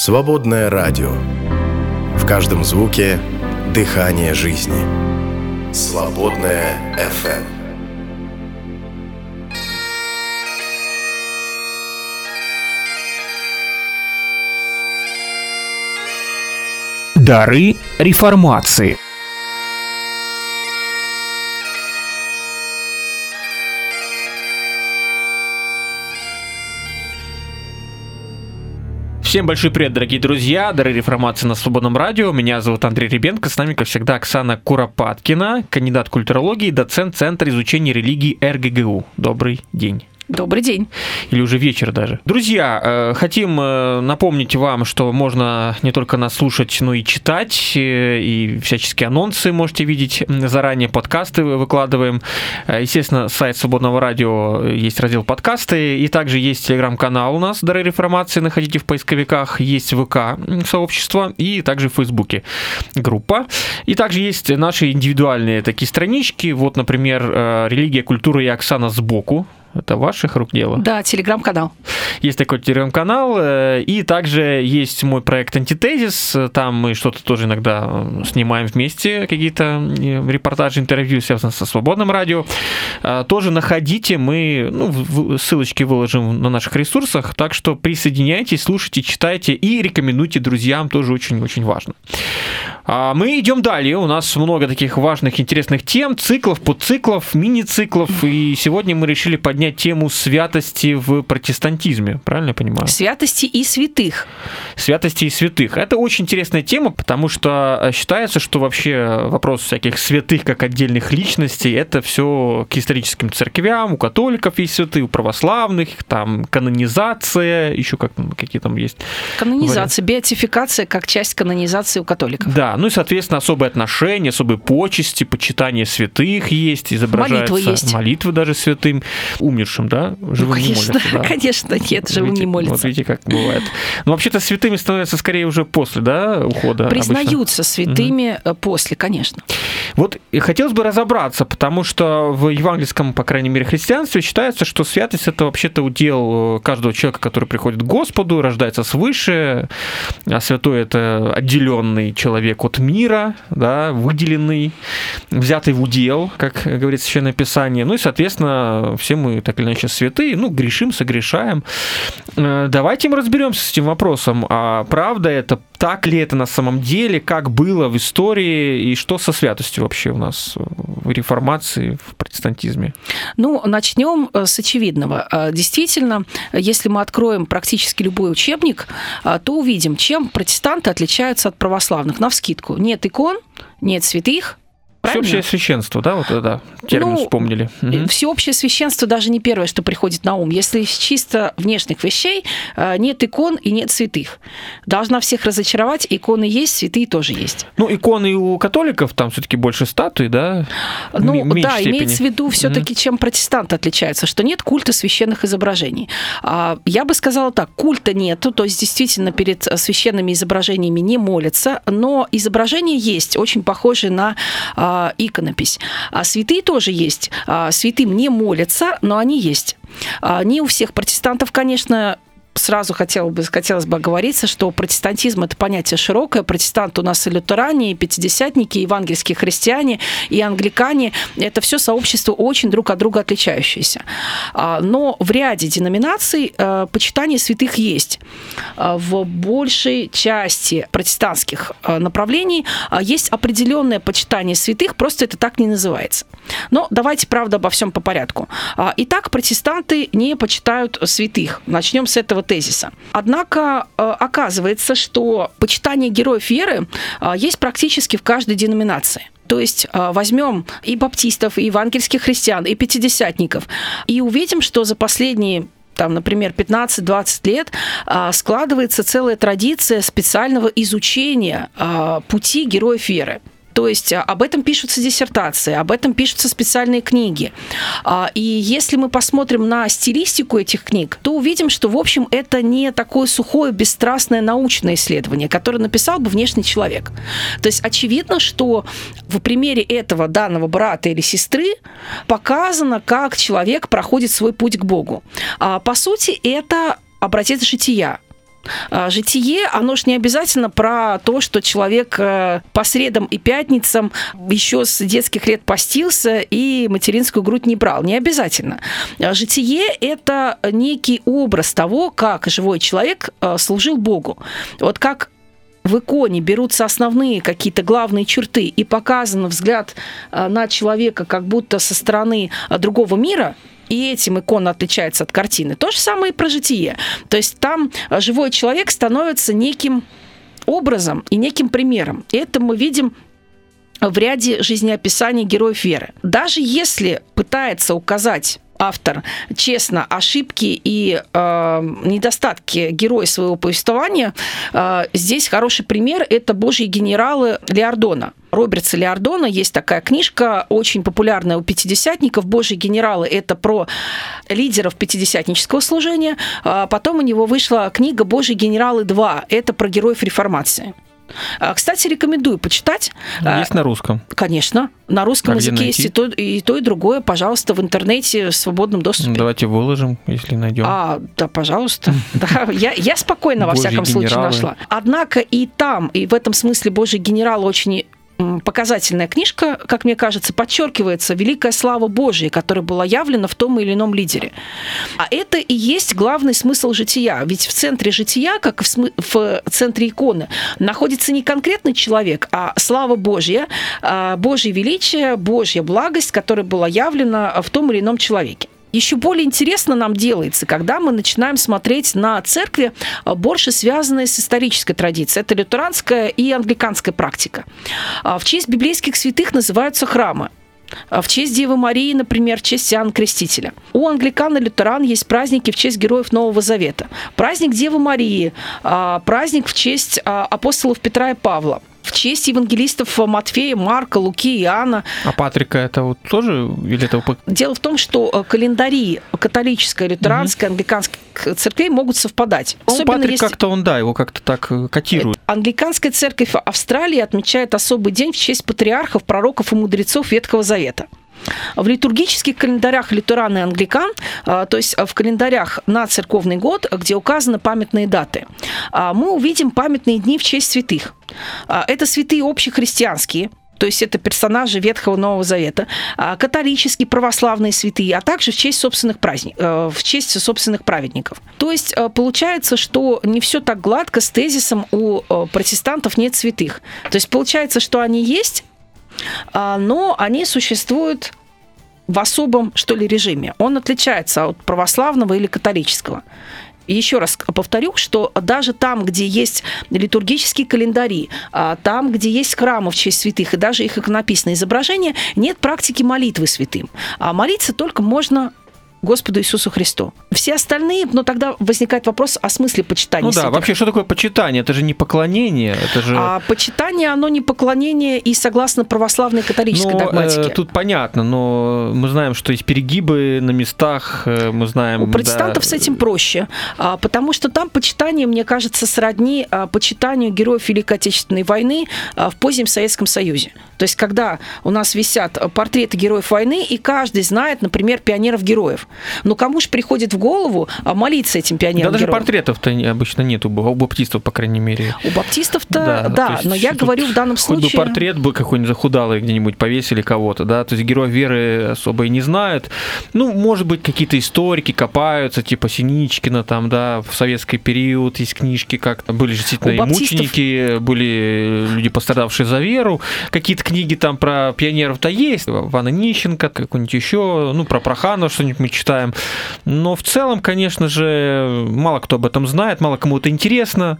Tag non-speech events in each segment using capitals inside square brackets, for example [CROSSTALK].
Свободное радио. В каждом звуке – дыхание жизни. Свободное FM. Дары реформации – Всем большой привет, дорогие друзья, дары реформации на Свободном радио. Меня зовут Андрей Ребенко, с нами, как всегда, Оксана Куропаткина, кандидат культурологии, доцент Центра изучения религии РГГУ. Добрый день. Добрый день. Или уже вечер даже. Друзья, э, хотим э, напомнить вам, что можно не только нас слушать, но и читать, э, и всяческие анонсы можете видеть заранее, подкасты выкладываем. Естественно, сайт Свободного радио есть раздел подкасты, и также есть телеграм-канал у нас «Дары реформации», находите в поисковиках, есть ВК сообщество, и также в Фейсбуке группа. И также есть наши индивидуальные такие странички, вот, например, «Религия, культура» и Оксана сбоку, это ваших рук дело? Да, телеграм-канал. Есть такой телеграм-канал. Э, и также есть мой проект «Антитезис». Там мы что-то тоже иногда э, снимаем вместе, какие-то э, репортажи, интервью, связанные со свободным радио. Тоже находите, мы ну, ссылочки выложим на наших ресурсах, так что присоединяйтесь, слушайте, читайте и рекомендуйте друзьям, тоже очень-очень важно. А мы идем далее. У нас много таких важных, интересных тем, циклов, подциклов, мини-циклов. И сегодня мы решили поднять тему святости в протестантизме. Правильно я понимаю? Святости и святых. Святости и святых. Это очень интересная тема, потому что э, считается, что вообще вопрос всяких святых как отдельных личностей, это все к историческим церквям. У католиков есть святые, у православных, там канонизация, еще как, какие там есть. Канонизация, варианты. беатификация как часть канонизации у католиков. Да, ну и, соответственно, особые отношения, особые почести, почитание святых есть, изображаются молитвы, есть. молитвы даже святым, умершим, да? Живым ну, конечно, не молятся, да. конечно, нет, живым видите, не молятся. Вот видите, как бывает. Но вообще-то святыми становятся скорее уже после, да, ухода? Признаются обычно. святыми угу. после, конечно. Вот и хотелось бы разобраться, потому что в евангельском, по крайней мере, христианстве считается, что святость это вообще-то удел каждого человека, который приходит к Господу, рождается свыше, а святой это отделенный человек от мира, да, выделенный, взятый в удел, как говорит Священное Писание. Ну и, соответственно, все мы так или иначе святые, ну, грешим, согрешаем. Э, давайте мы разберемся с этим вопросом. А правда это, так ли это на самом деле, как было в истории и что со святостью вообще у нас в реформации, в протестантизме? Ну, начнем э, с очевидного. Э, действительно, если мы откроем практически любой учебник, то увидим, чем протестанты отличаются от православных. На вскидку порядку. Нет икон, нет святых, Правильно? Всеобщее священство, да, вот это термин ну, вспомнили. Угу. Всеобщее священство даже не первое, что приходит на ум. Если из чисто внешних вещей э, нет икон и нет святых. Должна всех разочаровать, иконы есть, святые тоже есть. Ну, иконы у католиков там все-таки больше статуи, да? Ну, М- да, степени. имеется в виду все-таки, угу. чем протестанты отличаются, что нет культа священных изображений. А, я бы сказала так, культа нету, то есть действительно перед священными изображениями не молятся, но изображения есть, очень похожие на а, иконопись. А святые тоже есть. А, святым не молятся, но они есть. А, не у всех протестантов, конечно, сразу хотел бы, хотелось бы оговориться, что протестантизм – это понятие широкое. Протестанты у нас и лютеране, и пятидесятники, и евангельские христиане, и англикане. Это все сообщество очень друг от друга отличающиеся. А, но в ряде деноминаций э, почитание святых есть. А, в большей части протестантских э, направлений а, есть определенное почитание святых, просто это так не называется. Но давайте, правда, обо всем по порядку. Итак, протестанты не почитают святых. Начнем с этого тезиса. Однако э, оказывается, что почитание героев веры э, есть практически в каждой деноминации. То есть э, возьмем и баптистов, и евангельских христиан, и пятидесятников, и увидим, что за последние там, например, 15-20 лет складывается целая традиция специального изучения пути героев веры. То есть а, об этом пишутся диссертации, об этом пишутся специальные книги. А, и если мы посмотрим на стилистику этих книг, то увидим, что, в общем, это не такое сухое, бесстрастное научное исследование, которое написал бы внешний человек. То есть очевидно, что в примере этого данного брата или сестры показано, как человек проходит свой путь к Богу. А, по сути, это образец жития житие, оно же не обязательно про то, что человек э, по средам и пятницам еще с детских лет постился и материнскую грудь не брал. Не обязательно. А, житие – это некий образ того, как живой человек э, служил Богу. Вот как в иконе берутся основные какие-то главные черты и показан взгляд э, на человека как будто со стороны другого мира – и этим икона отличается от картины. То же самое и про житие. То есть там э, живой человек становится неким образом и неким примером. И это мы видим в ряде жизнеописаний героев веры. Даже если пытается указать автор честно ошибки и э, недостатки героя своего повествования, э, здесь хороший пример – это «Божьи генералы» Леордона. Робертса Леордона есть такая книжка, очень популярная у пятидесятников. «Божьи генералы» – это про лидеров пятидесятнического служения. А потом у него вышла книга «Божьи генералы 2». Это про героев реформации. А, кстати, рекомендую почитать. А, есть на русском? Конечно. На русском а языке есть и то, и то, и другое. Пожалуйста, в интернете в свободном доступе. Давайте выложим, если найдем. А, да, пожалуйста. [LAUGHS] Я спокойно, во всяком случае, нашла. Однако и там, и в этом смысле Божий генерал очень показательная книжка, как мне кажется, подчеркивается великая слава Божья, которая была явлена в том или ином лидере. А это и есть главный смысл жития. Ведь в центре жития, как в, смы- в центре иконы, находится не конкретный человек, а слава Божья, а Божье величие, Божья благость, которая была явлена в том или ином человеке еще более интересно нам делается, когда мы начинаем смотреть на церкви, а, больше связанные с исторической традицией. Это лютеранская и англиканская практика. А, в честь библейских святых называются храмы. А, в честь Девы Марии, например, в честь Иоанна Крестителя. У англикан и лютеран есть праздники в честь героев Нового Завета. Праздник Девы Марии, праздник в честь апостолов Петра и Павла в честь евангелистов Матфея, Марка, Луки, Иоанна. А Патрика это вот тоже или это Дело в том, что э, календари католической, лютеранской, угу. англиканской церквей могут совпадать. Ну, Особенно Патрик есть... как-то он, да, его как-то так э, котирует. Англиканская церковь Австралии отмечает особый день в честь патриархов, пророков и мудрецов Ветхого Завета. В литургических календарях лютеран и англикан, а, то есть в календарях на церковный год, где указаны памятные даты, а, мы увидим памятные дни в честь святых. А, это святые общехристианские, то есть это персонажи Ветхого Нового Завета, католические, православные святые, а также в честь собственных праздников, э, в честь собственных праведников. То есть э, получается, что не все так гладко с тезисом у э, протестантов нет святых. То есть получается, что они есть, а, но они существуют в особом, что ли, режиме. Он отличается от православного или католического. Еще раз повторю, что даже там, где есть литургические календари, а, там, где есть храмы в честь святых, и даже их иконописные изображения, нет практики молитвы святым. А молиться только можно Господу Иисусу Христу. Все остальные, но тогда возникает вопрос о смысле почитания. Ну да, святых. вообще, что такое почитание? Это же не поклонение, это же... А почитание, оно не поклонение и согласно православной католической но, догматике. Э, тут понятно, но мы знаем, что есть перегибы на местах, э, мы знаем... У протестантов да... с этим проще, а, потому что там почитание, мне кажется, сродни а, почитанию героев Великой Отечественной войны а, в позднем Советском Союзе. То есть, когда у нас висят портреты героев войны, и каждый знает, например, пионеров-героев. Но кому же приходит в голову а, молиться этим пионерам? Да даже портретов-то обычно нет у баптистов, по крайней мере. У баптистов-то, да, да но я говорю в данном случае... Хоть бы портрет бы какой-нибудь захудалый где-нибудь повесили кого-то, да, то есть героев веры особо и не знают. Ну, может быть, какие-то историки копаются, типа Синичкина там, да, в советский период есть книжки, как были действительно и баптистов... мученики, были люди, пострадавшие за веру. Какие-то книги там про пионеров-то есть, Ванна Нищенко, какой-нибудь еще, ну, про Проханова что-нибудь мы читаем. Но в целом, конечно же, мало кто об этом знает, мало кому это интересно.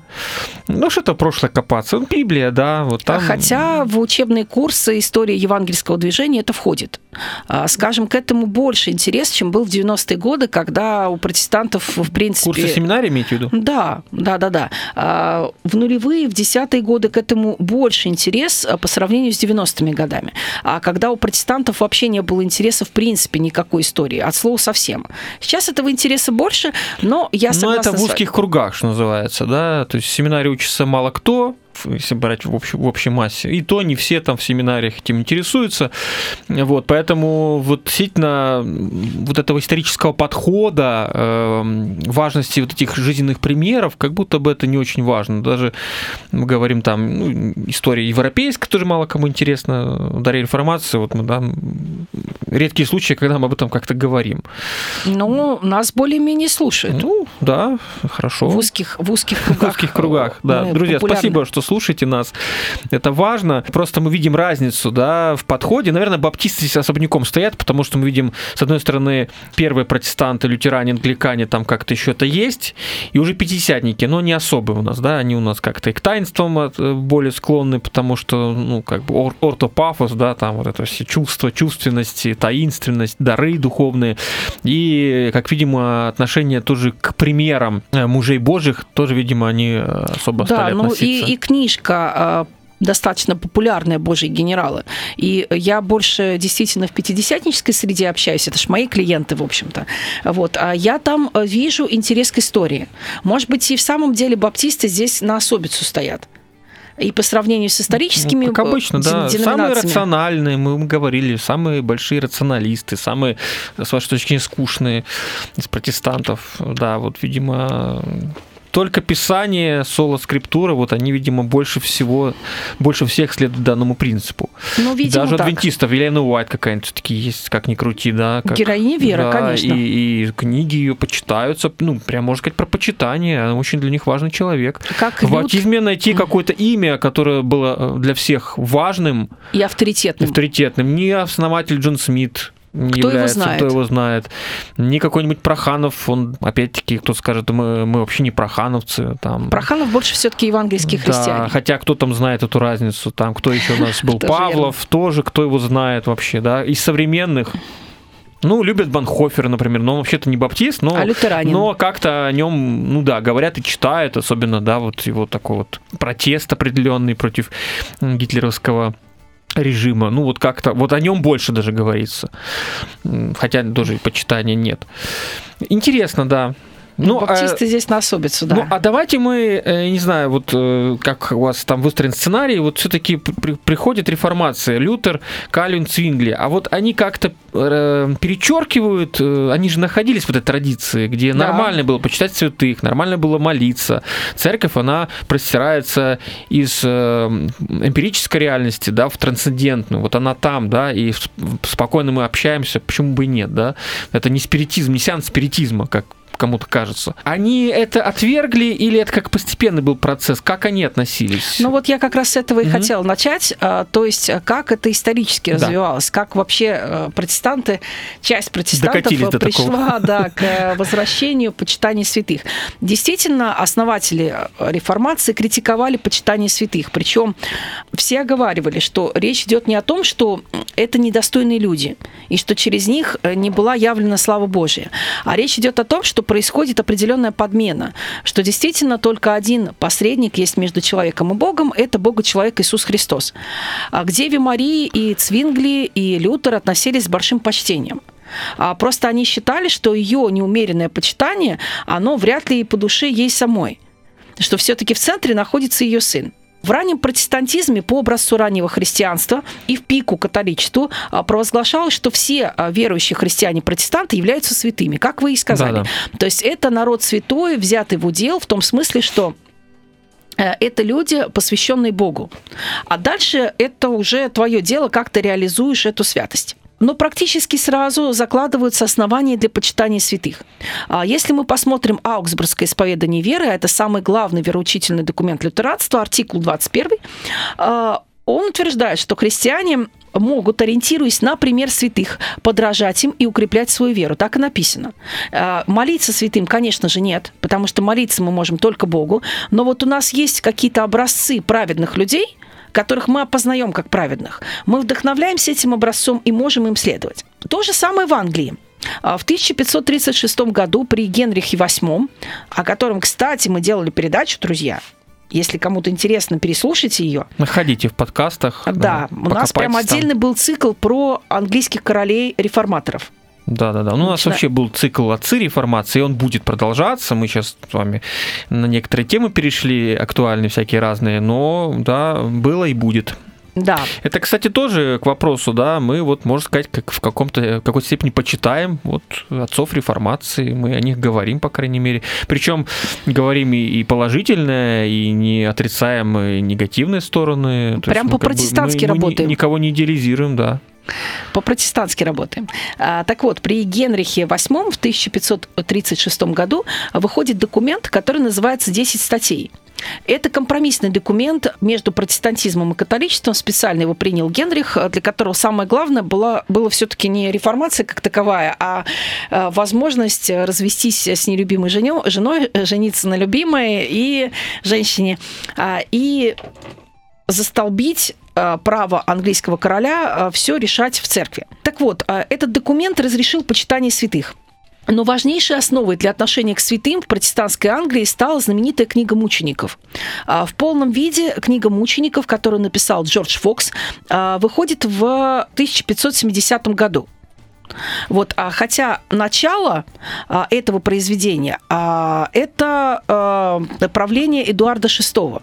Ну, что-то прошлое копаться. Ну, Библия, да, вот там. Хотя в учебные курсы истории евангельского движения это входит. А, скажем, к этому больше интерес, чем был в 90-е годы, когда у протестантов, в принципе... Курсы семинарии имеете в виду? Да, да, да, да. А, в нулевые, в десятые годы к этому больше интерес а, по сравнению с 90-ми годами. А когда у протестантов вообще не было интереса в принципе никакой истории, от слова совсем. Сейчас этого интереса больше, но я согласна... Но это в узких кругах, что называется, да? То есть в семинаре учится мало кто, если брать в общей, в общей массе. И то не все там в семинариях этим интересуются. Вот, поэтому вот действительно вот этого исторического подхода, э, важности вот этих жизненных примеров, как будто бы это не очень важно. Даже мы говорим там, ну, история европейская тоже мало кому интересно, ударили информации, вот мы, да, редкие случаи, когда мы об этом как-то говорим. Ну, нас более-менее слушают. Ну, да, хорошо. В узких, в узких кругах. В узких кругах, да. Друзья, спасибо, что слушаете нас. Это важно. Просто мы видим разницу, да, в подходе. Наверное, баптисты здесь особняком стоят, потому что мы видим, с одной стороны, первые протестанты, лютеране, англикане, там как-то еще это есть, и уже пятидесятники, но не особые у нас, да, они у нас как-то и к таинствам э, более склонны, потому что, ну, как бы ортопафос, да, там вот это все чувства, чувственности, таинственность, дары духовные. И, как видимо, отношение тоже к примерам э, мужей божьих, тоже, видимо, они э, особо да, стали ну относиться. И, и книжка достаточно популярные божьи генералы. И я больше действительно в пятидесятнической среде общаюсь, это же мои клиенты, в общем-то. Вот. А я там э, вижу интерес к истории. Может быть, и в самом деле баптисты здесь на особицу стоят и по сравнению с историческими ну, как обычно, да. Самые рациональные, мы говорили, самые большие рационалисты, самые, с вашей точки зрения, скучные из протестантов. Да, вот, видимо, только Писание, соло-скриптура, вот они, видимо, больше всего, больше всех следуют данному принципу. Ну, видимо, Даже так. адвентистов, Елена Уайт какая-нибудь все-таки есть, как ни крути, да. Как, Героиня веры, да, конечно. И, и книги ее почитаются, ну, прям можно сказать про почитание, она очень для них важный человек. Как В атизме найти какое-то имя, которое было э, для всех важным. И авторитетным. Авторитетным. Не основатель Джон Смит, кто является, его знает? кто его знает. Не какой-нибудь Проханов, он, опять-таки, кто скажет, мы, мы вообще не прохановцы. Там. Проханов больше все-таки евангельские да, христиане. Хотя кто там знает эту разницу, там кто еще у нас [LAUGHS] был, Павлов, тоже, кто его знает вообще, да, из современных. Ну, любят Банхофер, например, но он вообще-то не баптист, но, а но как-то о нем, ну да, говорят и читают, особенно, да, вот его такой вот протест определенный против гитлеровского режима. Ну, вот как-то, вот о нем больше даже говорится. Хотя тоже почитания нет. Интересно, да. Ну, Баптисты а, здесь на особицу, да. Ну, а давайте мы, э, не знаю, вот э, как у вас там выстроен сценарий, вот все-таки при, приходит реформация, Лютер, Кальвин, Цвингли, а вот они как-то э, перечеркивают, э, они же находились в этой традиции, где да. нормально было почитать святых, нормально было молиться. Церковь, она простирается из э, эмпирической реальности, да, в трансцендентную. Вот она там, да, и спокойно мы общаемся, почему бы и нет, да. Это не спиритизм, не сеанс спиритизма, как кому-то кажется. Они это отвергли или это как постепенный был процесс? Как они относились? Ну вот я как раз с этого и угу. хотела начать. А, то есть э, как это исторически развивалось, да. как вообще э, протестанты, часть протестантов пришла [LAUGHS] да, к э, возвращению почитания святых. Действительно, основатели реформации критиковали почитание святых. Причем все оговаривали, что речь идет не о том, что это недостойные люди, и что через них не была явлена слава Божия, а речь идет о том, что происходит определенная подмена, что действительно только один посредник есть между человеком и Богом, это Бога-человек Иисус Христос. А к Деве Марии и Цвингли, и Лютер относились с большим почтением. А просто они считали, что ее неумеренное почитание, оно вряд ли и по душе ей самой. Что все-таки в центре находится ее сын. В раннем протестантизме по образцу раннего христианства и в пику католичеству а, провозглашалось, что все а, верующие христиане-протестанты являются святыми, как вы и сказали. Да, да. То есть это народ святой, взятый в удел в том смысле, что э, это люди, посвященные Богу. А дальше это уже твое дело, как ты реализуешь эту святость но практически сразу закладываются основания для почитания святых. А если мы посмотрим Аугсбургское исповедание веры, а это самый главный вероучительный документ лютеранства, артикул 21, а, он утверждает, что христиане могут, ориентируясь на пример святых, подражать им и укреплять свою веру. Так и написано. Молиться святым, конечно же, нет, потому что молиться мы можем только Богу. Но вот у нас есть какие-то образцы праведных людей, которых мы опознаем как праведных. Мы вдохновляемся этим образцом и можем им следовать. То же самое в Англии. А, в 1536 году при Генрихе VIII, о котором, кстати, мы делали передачу, друзья, если кому-то интересно, переслушайте ее. Находите в подкастах. Да, у нас прям отдельный был цикл про английских королей реформаторов. Да, да, да. Ну, у нас вообще был цикл отцы реформации, и он будет продолжаться. Мы сейчас с вами на некоторые темы перешли, актуальные всякие разные, но да, было и будет. Да. Это, кстати, тоже к вопросу, да, мы вот, можно сказать, как в каком-то какой-то степени почитаем вот отцов реформации, мы о них говорим, по крайней мере. Причем говорим и, положительное, и не отрицаем и негативные стороны. Прям по-протестантски работаем. Мы никого не идеализируем, да. По-протестантски работаем. А, так вот, при Генрихе VIII в 1536 году выходит документ, который называется «10 статей». Это компромиссный документ между протестантизмом и католичеством. Специально его принял Генрих, для которого самое главное было, было все-таки не реформация как таковая, а э, возможность развестись с нелюбимой женой, женой жениться на любимой и женщине, а, и застолбить право английского короля э, все решать в церкви. Так вот, э, этот документ разрешил почитание святых. Но важнейшей основой для отношения к святым в протестантской Англии стала знаменитая книга мучеников. В полном виде книга мучеников, которую написал Джордж Фокс, выходит в 1570 году. Вот, а хотя начало а, этого произведения а, это а, правление Эдуарда VI.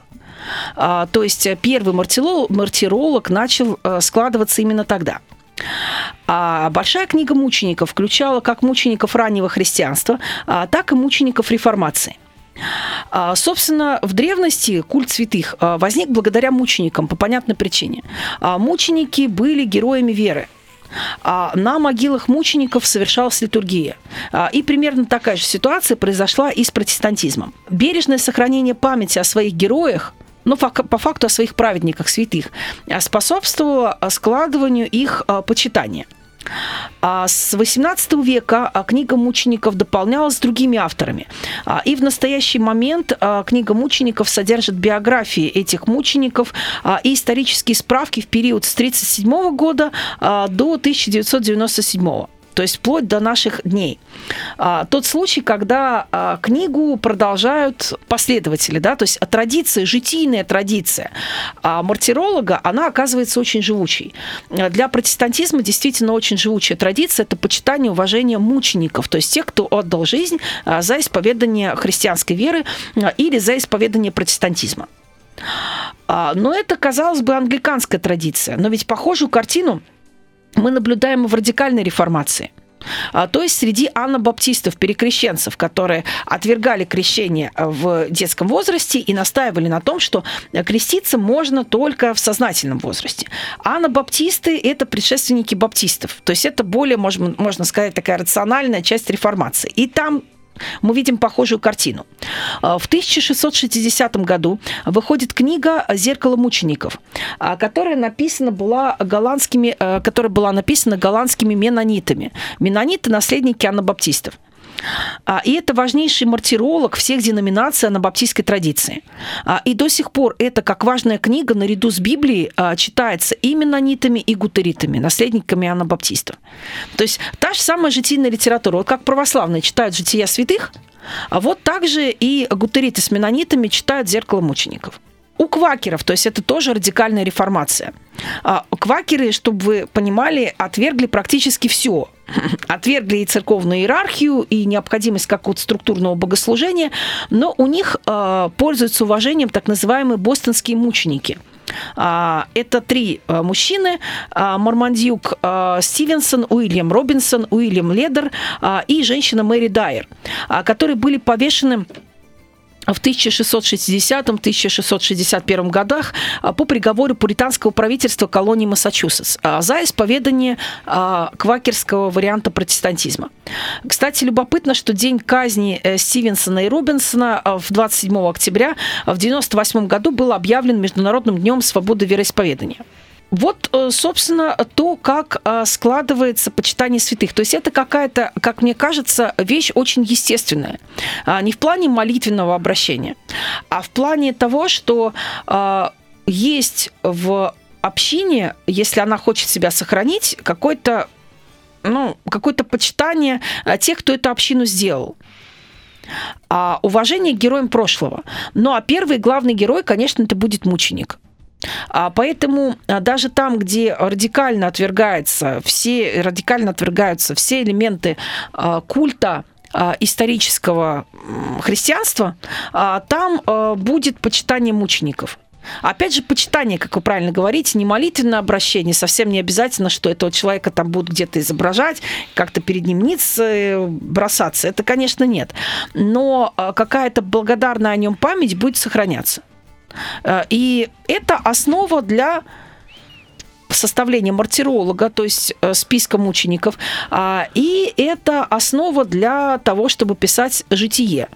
А, то есть первый мартиролог, мартиролог начал э, складываться именно тогда. А большая книга мучеников включала как мучеников раннего христианства, а, так и мучеников реформации. А, собственно, в древности культ святых возник благодаря мученикам по понятной причине. Мученики были героями веры. На могилах мучеников совершалась литургия. И примерно такая же ситуация произошла и с протестантизмом. Бережное сохранение памяти о своих героях – ну, по факту о своих праведниках, святых, а способствовало складыванию их а, почитания. А с XVIII века книга мучеников дополнялась другими авторами. И в настоящий момент книга мучеников содержит биографии этих мучеников и исторические справки в период с 1937 года до 1997 года то есть вплоть до наших дней. А, тот случай, когда а, книгу продолжают последователи, да, то есть традиция, житийная традиция а мартиролога, она оказывается очень живучей. Для протестантизма действительно очень живучая традиция – это почитание уважение мучеников, то есть тех, кто отдал жизнь а, за исповедание христианской веры а, или за исповедание протестантизма. Но это, казалось бы, англиканская традиция. Но ведь похожую картину – мы наблюдаем в радикальной реформации. А, то есть среди анабаптистов, перекрещенцев, которые отвергали крещение в детском возрасте и настаивали на том, что креститься можно только в сознательном возрасте. Анабаптисты – это предшественники баптистов. То есть это более, можно сказать, такая рациональная часть реформации. И там мы видим похожую картину. А, в 1660 году выходит книга «Зеркало мучеников», а, которая написана была голландскими, э, которая была написана голландскими менонитами. Менониты – наследники анабаптистов. А, и это важнейший мартиролог всех деноминаций анабаптистской традиции. А, и до сих пор это, как важная книга, наряду с Библией, а, читается и менонитами, и гутеритами, наследниками анабаптистов. То есть та же самая житийная литература. Вот как православные читают «Жития святых», а вот также и гутериты с менонитами читают «Зеркало мучеников». У квакеров, то есть это тоже радикальная реформация. Квакеры, чтобы вы понимали, отвергли практически все отвергли и церковную иерархию, и необходимость какого-то структурного богослужения, но у них э, пользуются уважением так называемые бостонские мученики. А, это три э, мужчины. А, Мормандюк э, Стивенсон, Уильям Робинсон, Уильям Ледер и женщина Мэри Дайер, которые были повешены в 1660-1661 годах а, по приговору пуританского правительства колонии Массачусетс а, за исповедание а, квакерского варианта протестантизма. Кстати, любопытно, что день казни э, Стивенсона и Робинсона в 27 октября в 1998 году был объявлен Международным днем свободы вероисповедания. Вот, э, собственно, то, как э, складывается почитание святых. То есть это какая-то, как мне кажется, вещь очень естественная. А, не в плане молитвенного обращения, а в плане того, что а, есть в общине, если она хочет себя сохранить, какое-то ну, какое-то почитание э, тех, кто эту общину сделал а уважение к героям прошлого. Ну а первый главный герой, конечно, это будет мученик. А поэтому а, даже там, где радикально отвергается все, радикально отвергаются все элементы а, культа исторического христианства, там будет почитание мучеников. Опять же, почитание, как вы правильно говорите, не молитвенное обращение, совсем не обязательно, что этого человека там будут где-то изображать, как-то перед ним ниц э, бросаться. Это, конечно, нет. Но какая-то благодарная о нем память будет сохраняться. Э, и это основа для составления мартиролога, то есть э, списка мучеников, а, и это основа для того, чтобы писать житие.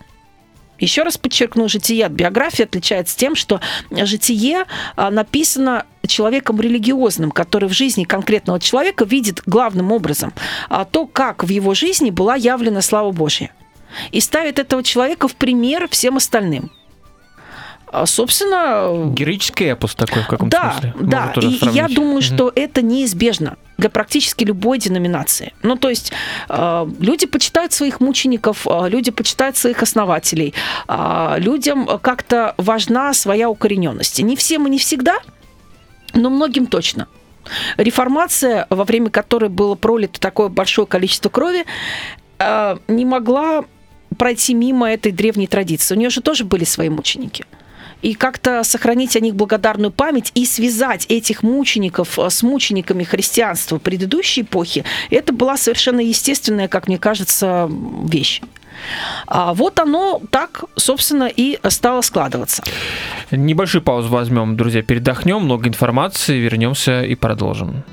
Еще раз подчеркну, житие от биографии отличается тем, что житие а, написано человеком религиозным, который в жизни конкретного человека видит главным образом а, то, как в его жизни была явлена слава Божья. И ставит этого человека в пример всем остальным. А, собственно... Героический эпос такой в каком-то да, смысле. Да, и сравнить. я думаю, что mm-hmm. это неизбежно для практически любой деноминации. Ну, то есть э, люди почитают своих мучеников, э, люди почитают своих основателей, э, людям как-то важна своя укорененность. Не всем и не всегда, но многим точно. Реформация, во время которой было пролито такое большое количество крови, э, не могла пройти мимо этой древней традиции. У нее же тоже были свои мученики и как-то сохранить о них благодарную память и связать этих мучеников э, с мучениками христианства предыдущей эпохи, это была совершенно естественная, как мне кажется, вещь. А вот оно так, собственно, и стало складываться. Небольшую паузу возьмем, друзья, передохнем, много информации, вернемся и продолжим.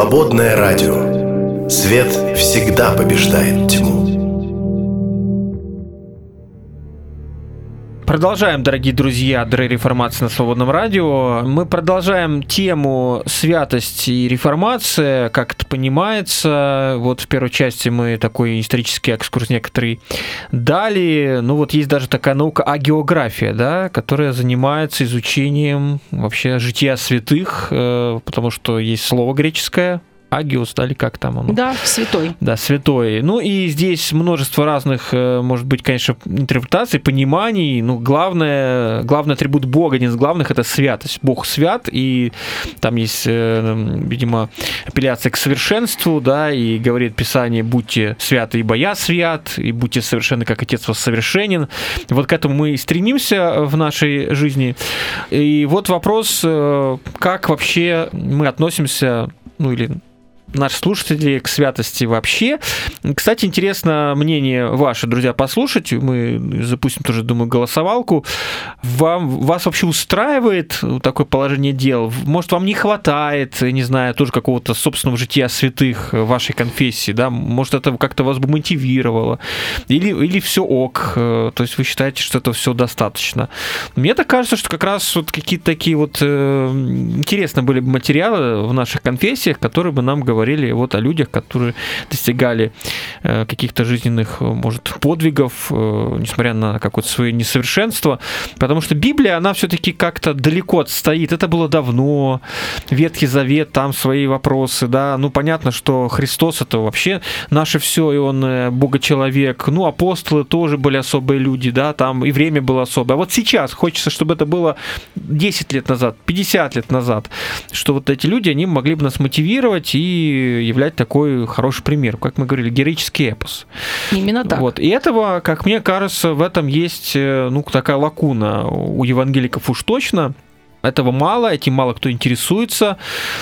Свободное радио. Свет всегда побеждает тьму. Продолжаем, дорогие друзья, Дрей Реформации на Свободном радио. Мы продолжаем тему святости и реформация, как это понимается. Вот в первой части мы такой исторический экскурс некоторый дали. Ну вот есть даже такая наука агеография, да, которая занимается изучением вообще жития святых, э, потому что есть слово греческое, Агиус, да, или как там оно? Да, святой. Да, святой. Ну и здесь множество разных, э, может быть, конечно, интерпретаций, пониманий. Ну, главное, главный атрибут Бога, один из главных, это святость. Бог свят, и там есть, э, видимо, апелляция к совершенству, да, и говорит Писание, будьте святы, ибо я свят, и будьте совершенны, как Отец вас совершенен. Вот к этому мы и стремимся в нашей жизни. И вот вопрос, э, как вообще мы относимся, ну или наши слушатели к святости вообще. Кстати, интересно мнение ваше, друзья, послушать. Мы запустим тоже, думаю, голосовалку. Вам, вас вообще устраивает такое положение дел? Может, вам не хватает, не знаю, тоже какого-то собственного жития святых вашей конфессии, да? Может, это как-то вас бы мотивировало? Или, или все ок? То есть вы считаете, что это все достаточно? Мне так кажется, что как раз вот какие-то такие вот э, интересные были бы материалы в наших конфессиях, которые бы нам говорили говорили вот о людях, которые достигали э, каких-то жизненных, может, подвигов, э, несмотря на какое-то свое несовершенство, потому что Библия, она все-таки как-то далеко отстоит. Это было давно, Ветхий Завет, там свои вопросы, да, ну, понятно, что Христос это вообще наше все, и он э, Бога-человек, ну, апостолы тоже были особые люди, да, там и время было особое. А вот сейчас хочется, чтобы это было 10 лет назад, 50 лет назад, что вот эти люди, они могли бы нас мотивировать и являть такой хороший пример, как мы говорили, героический эпос. Именно так. Вот. И этого, как мне кажется, в этом есть ну, такая лакуна у евангеликов уж точно. Этого мало, этим мало кто интересуется.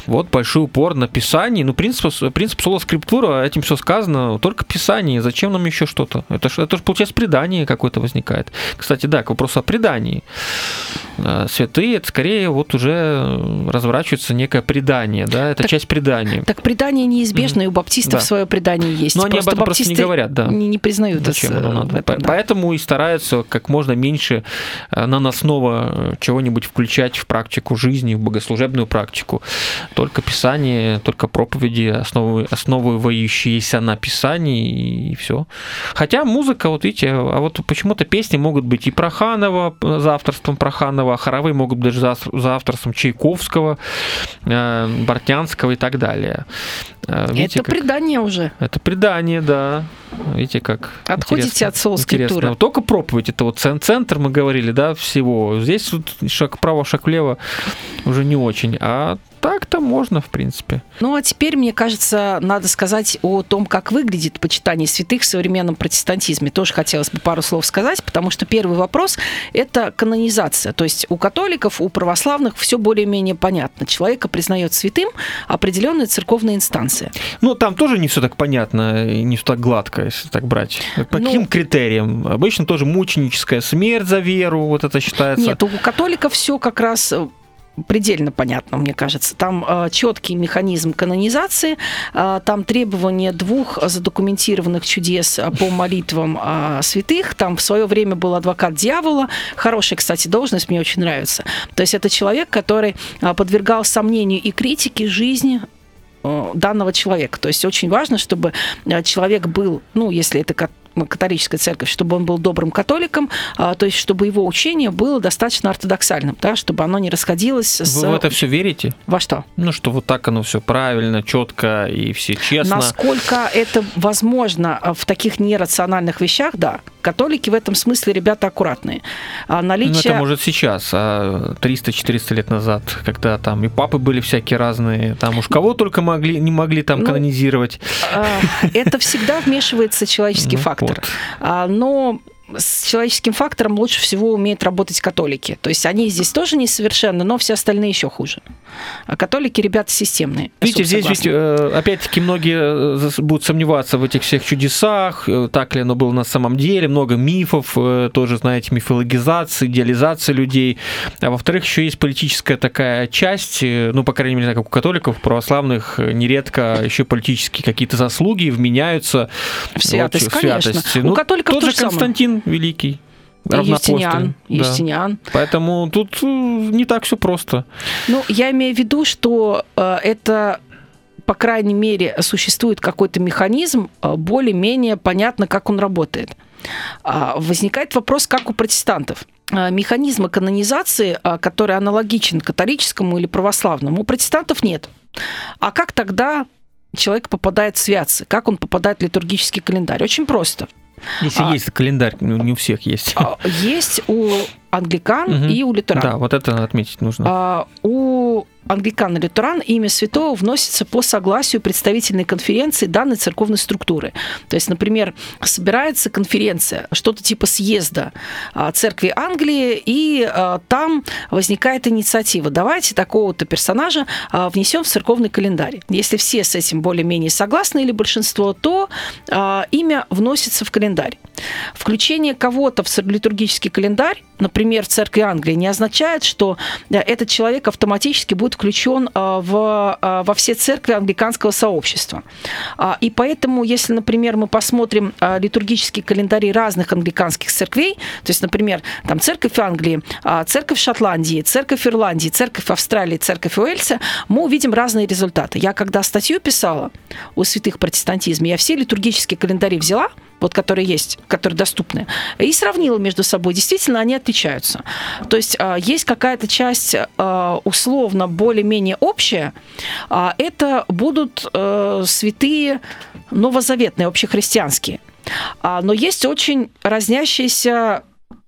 Вот большой упор на Писание. Ну, принцип, принцип соло скриптура, этим все сказано, только Писание. Зачем нам еще что-то? Это же, это же получается, предание какое-то возникает. Кстати, да, к вопросу о предании. Святые, это скорее вот уже разворачивается некое предание, да, это так, часть предания. Так предание неизбежно, mm-hmm. и у баптистов да. свое предание есть. Но они об этом просто не говорят, да. Не, не признают Зачем оно надо. Этом, да. Поэтому и стараются как можно меньше наносного чего-нибудь включать в практику жизни, в богослужебную практику. Только Писание, только проповеди, основы, основывающиеся на Писании, и все. Хотя музыка, вот видите, а вот почему-то песни могут быть и Проханова, за авторством Проханова, а хоровые могут быть даже за, за авторством Чайковского, э, Бортнянского и так далее. Э, видите, Это как- предание уже. это предание, да. Видите, как Отходите интересно. от слова. Вот Только проповедь, это вот цен- центр, мы говорили, да, всего. Здесь вот шаг вправо, шаг влево уже не очень. А так-то можно, в принципе. Ну а теперь, мне кажется, надо сказать о том, как выглядит почитание святых в современном протестантизме. Тоже хотелось бы пару слов сказать, потому что первый вопрос – это канонизация. То есть у католиков, у православных все более-менее понятно. Человека признает святым определенная церковная инстанция. Ну, там тоже не все так понятно, не все так гладко, если так брать. По Ну- каким критериям? Обычно тоже мученическая смерть за веру, вот это считается. Нет, у католиков все как раз э, предельно понятно, мне кажется. Там э, четкий механизм канонизации, э, там требования двух задокументированных чудес э, по молитвам э, святых. Там в свое время был адвокат дьявола. Хорошая, кстати, должность, мне очень нравится. То есть это человек, который э, подвергал сомнению и критике жизни э, данного человека. То есть очень важно, чтобы э, человек был, ну, если это католическая церковь, чтобы он был добрым католиком, а, то есть чтобы его учение было достаточно ортодоксальным, да, чтобы оно не расходилось с... Вы в это все верите? Во что? Ну, что вот так оно все правильно, четко и все честно. Насколько это возможно а, в таких нерациональных вещах, да. Католики в этом смысле ребята аккуратные. А Ну, наличие... это может сейчас, а 300-400 лет назад, когда там и папы были всякие разные, там уж кого только могли, не могли там Ну, канонизировать. А, Это всегда вмешивается человеческий [LAUGHS] Ну, вот. А, Но с человеческим фактором лучше всего умеют работать католики. То есть они здесь тоже несовершенны, но все остальные еще хуже. А католики ребята системные. Видите, здесь ведь, согласна. э, опять-таки многие э, будут сомневаться в этих всех чудесах, э, так ли оно было на самом деле, много мифов, тоже, знаете, мифологизации, идеализации людей. А во-вторых, еще есть политическая такая часть, ну, по крайней мере, как у католиков, православных, нередко еще политические какие-то заслуги вменяются В святость, вот, конечно. святости. У Ну, католиков тот то же же самое. Константин Великий. Юстиниан, да. Юстиниан. Поэтому тут э, не так все просто. Ну, я имею в виду, что э, это по крайней мере, существует какой-то механизм, э, более-менее понятно, как он работает. А, Возникает вопрос, как у протестантов. Механизма канонизации, который аналогичен католическому или православному, у протестантов нет. А как тогда человек попадает в святцы? Как он попадает в литургический календарь? Очень просто. Если А- есть календарь, не у всех есть. А, Есть у англикан Мгм. и у лютеран. Да, вот это отметить нужно. А, у англикан и лютеран имя святого вносится по согласию представительной конференции данной церковной структуры. То есть, например, собирается конференция, что-то типа съезда а, церкви Англии, и а, там возникает инициатива. Давайте такого-то персонажа а, внесем в церковный календарь. Если все с этим более-менее согласны или большинство, то имя вносится в календарь. Включение кого-то в литургический календарь, например, в церкви Англии, не означает, что э, этот человек автоматически будет включен э, в, э, во все церкви англиканского сообщества. А, И поэтому, если, например, мы посмотрим литургические календари разных англиканских церквей, то есть, например, там церковь Англии, а, церковь Шотландии, церковь Ирландии, церковь Австралии, церковь Уэльса, мы увидим разные результаты. Я когда статью писала о святых протестантизме, я все литургические календари взяла, вот которые есть, которые доступны, и сравнила между собой. Действительно, они отличаются. То есть а, есть какая-то часть а, условно более-менее общая. а Это будут э, святые новозаветные, общехристианские. Но есть очень разнящиеся